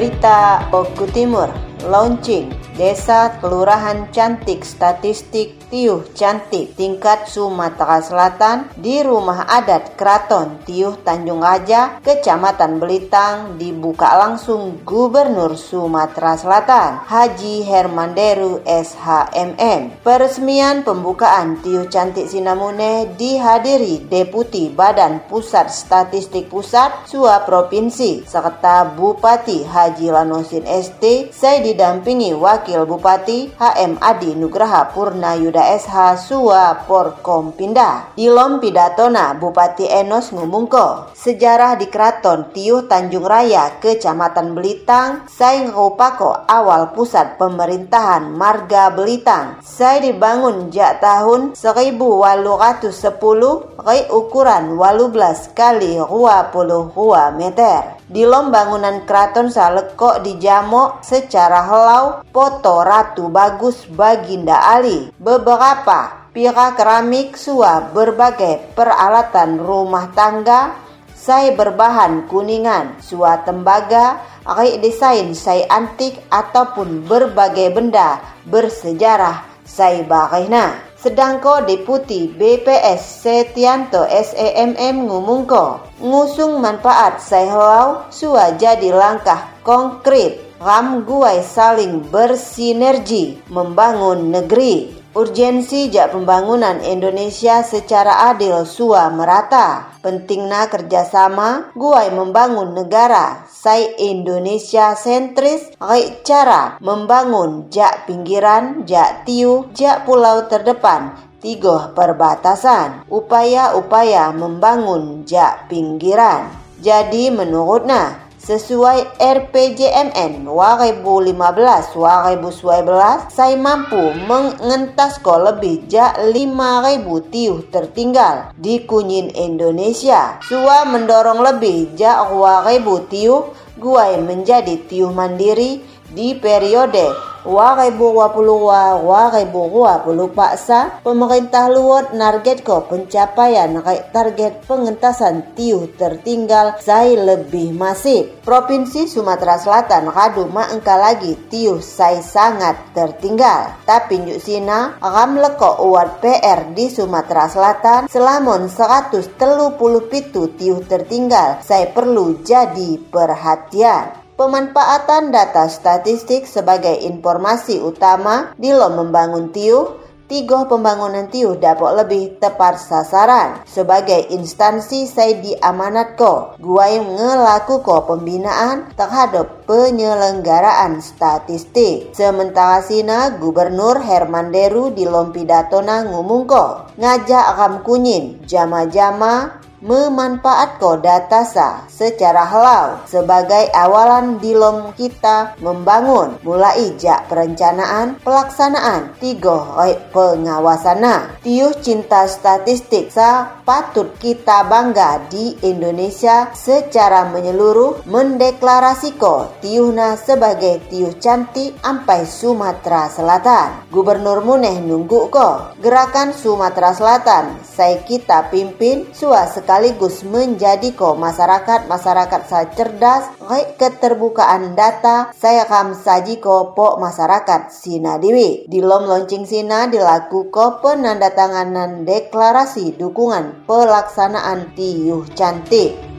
Berita Oku Timur Launching Desa Kelurahan Cantik Statistik Tiuh Cantik tingkat Sumatera Selatan di Rumah Adat Keraton Tiuh Tanjung Raja, Kecamatan Belitang dibuka langsung Gubernur Sumatera Selatan Haji Hermanderu SHMM. Peresmian pembukaan Tiuh Cantik Sinamune dihadiri Deputi Badan Pusat Statistik Pusat Sua Provinsi serta Bupati Haji Lanosin ST saya didampingi Wakil Bupati HM Adi Nugraha Purna Yuda SH Sua Porkompinda. Di Lom Pidatona Bupati Enos ngumungko sejarah di Keraton Tiuh Tanjung Raya Kecamatan Belitang saya ngupako awal pusat pemerintahan Marga Belitang. Saya dibangun jak tahun 1810 kai ukuran 18 kali 22 meter. Di lom bangunan keraton saleko dijamok secara helau foto Ratu Bagus Baginda Ali. Beberapa pira keramik sua berbagai peralatan rumah tangga saya berbahan kuningan, sua tembaga, rai desain saya antik ataupun berbagai benda bersejarah saya bagaina. Sedangko Deputi BPS Setianto SEMM ngumungko ngusung manfaat saihelau sua jadi langkah konkret ram guai saling bersinergi membangun negeri. Urgensi jak pembangunan Indonesia secara adil sua merata. Pentingna kerjasama guai membangun negara sai Indonesia sentris kai cara membangun jak pinggiran jak tiu jak pulau terdepan. Tiga perbatasan. Upaya-upaya membangun jak pinggiran. Jadi menurutnya sesuai RPJMN 2015-2019 saya mampu mengentas ko lebih jak 5000 tiuh tertinggal di kunyin Indonesia. Sua mendorong lebih jak 2000 tiuh guai menjadi tiuh mandiri di periode 2020-2020 paksa pemerintah luar narget ko pencapaian target pengentasan tiuh tertinggal saya lebih masif. Provinsi Sumatera Selatan kadu engka lagi tiuh saya sangat tertinggal. Tapi nyuk sina ram leko uat PR di Sumatera Selatan selamun 130 pitu tiuh tertinggal saya perlu jadi perhatian. Pemanfaatan data statistik sebagai informasi utama di lo membangun tiuh tiga pembangunan tiuh dapat lebih tepat sasaran. Sebagai instansi saya diamanat ko, gua yang ngelaku ko pembinaan terhadap penyelenggaraan statistik. Sementara sina Gubernur Herman Deru di Lompidatona ngumung ko, ngajak ram kunyin, jama-jama memanfaatkan data sa secara halau sebagai awalan dilom kita membangun mulai jak perencanaan pelaksanaan tiga pengawasana tiuh cinta statistik sa patut kita bangga di Indonesia secara menyeluruh mendeklarasiko tiuhna sebagai tiuh cantik ampai Sumatera Selatan Gubernur Muneh nunggu ko gerakan Sumatera Selatan saya kita pimpin sua sekali sekaligus menjadi ko masyarakat-masyarakat sa cerdas, keterbukaan data, saya kam saji ko po masyarakat Sina Dewi. Di lom launching Sina dilakukan penandatanganan deklarasi dukungan pelaksanaan tiuh cantik.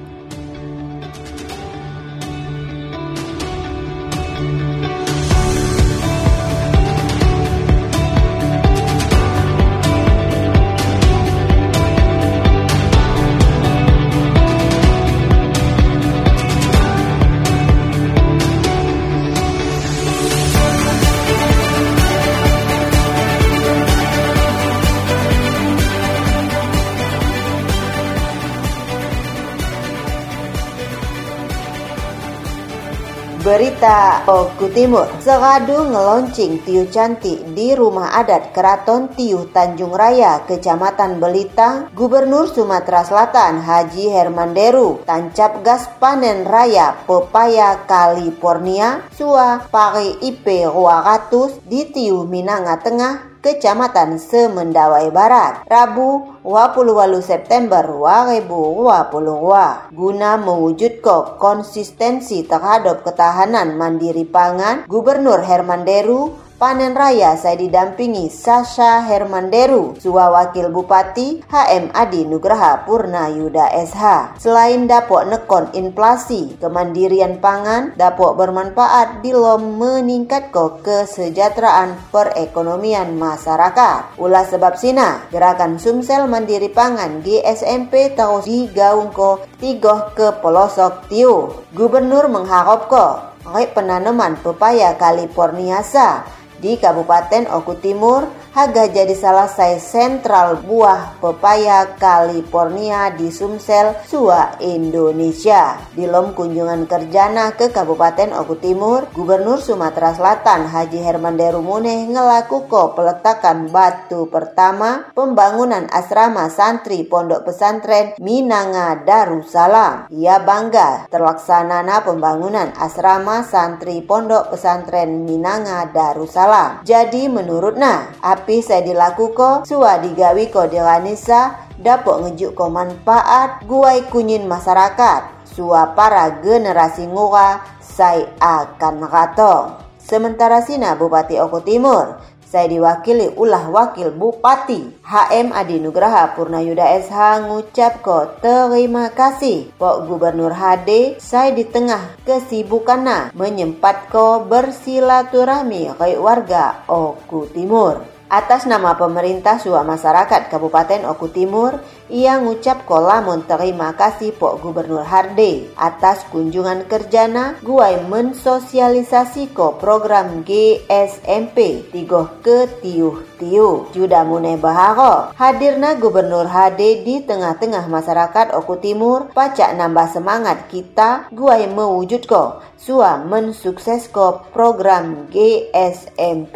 Berita Oku Timur. Segadu ngeloncing Tiu Cantik di rumah adat Keraton Tiu Tanjung Raya, Kecamatan Belitang, Gubernur Sumatera Selatan Haji Herman Deru, tancap gas panen raya pepaya California, sua pari IP 200 di Tiu Minanga Tengah, Kecamatan Semendawai Barat, Rabu 28 September 2022 guna mewujudkan konsistensi terhadap ketahanan mandiri pangan, Gubernur Herman Deru panen raya saya didampingi Sasha Hermanderu, Sua Wakil Bupati HM Adi Nugraha Purna Yuda SH. Selain dapok nekon inflasi, kemandirian pangan dapok bermanfaat di lom meningkat ke kesejahteraan perekonomian masyarakat. Ulah sebab sina, gerakan Sumsel Mandiri Pangan GSMP terus digaung ko tigoh ke pelosok tiu. Gubernur mengharap ko penanaman pepaya California sa di Kabupaten Oku Timur Haga jadi salah satu sentral buah pepaya California di Sumsel, Sua, Indonesia. Di lom kunjungan kerjana ke Kabupaten Oku Timur, Gubernur Sumatera Selatan Haji Herman Derumune ngelaku ko peletakan batu pertama pembangunan asrama santri Pondok Pesantren Minanga Darussalam. Ia bangga terlaksanana pembangunan asrama santri Pondok Pesantren Minanga Darussalam. Jadi menurutnya, tapi saya dilakukan sua digawi ko dilanisa dapat ngejuk ko manfaat guai kunyin masyarakat sua para generasi ngura saya akan katong. Sementara sina Bupati Oko Timur, saya diwakili ulah wakil Bupati HM Adi Nugraha Purnayuda SH ngucap ko terima kasih Pok Gubernur HD saya di tengah kesibukanna menyempat ko bersilaturahmi ke warga Oku Timur. Atas nama pemerintah Sua Masyarakat Kabupaten Oku Timur, ia ngucap kolamun terima kasih Pok Gubernur Harde atas kunjungan kerjana guai mensosialisasi ko program GSMP tigoh ke tiuh-tiuh. Juda mune baharo, hadirna Gubernur Hade di tengah-tengah masyarakat Oku Timur pacak nambah semangat kita guai mewujud ko Sua mensukses ko program GSMP.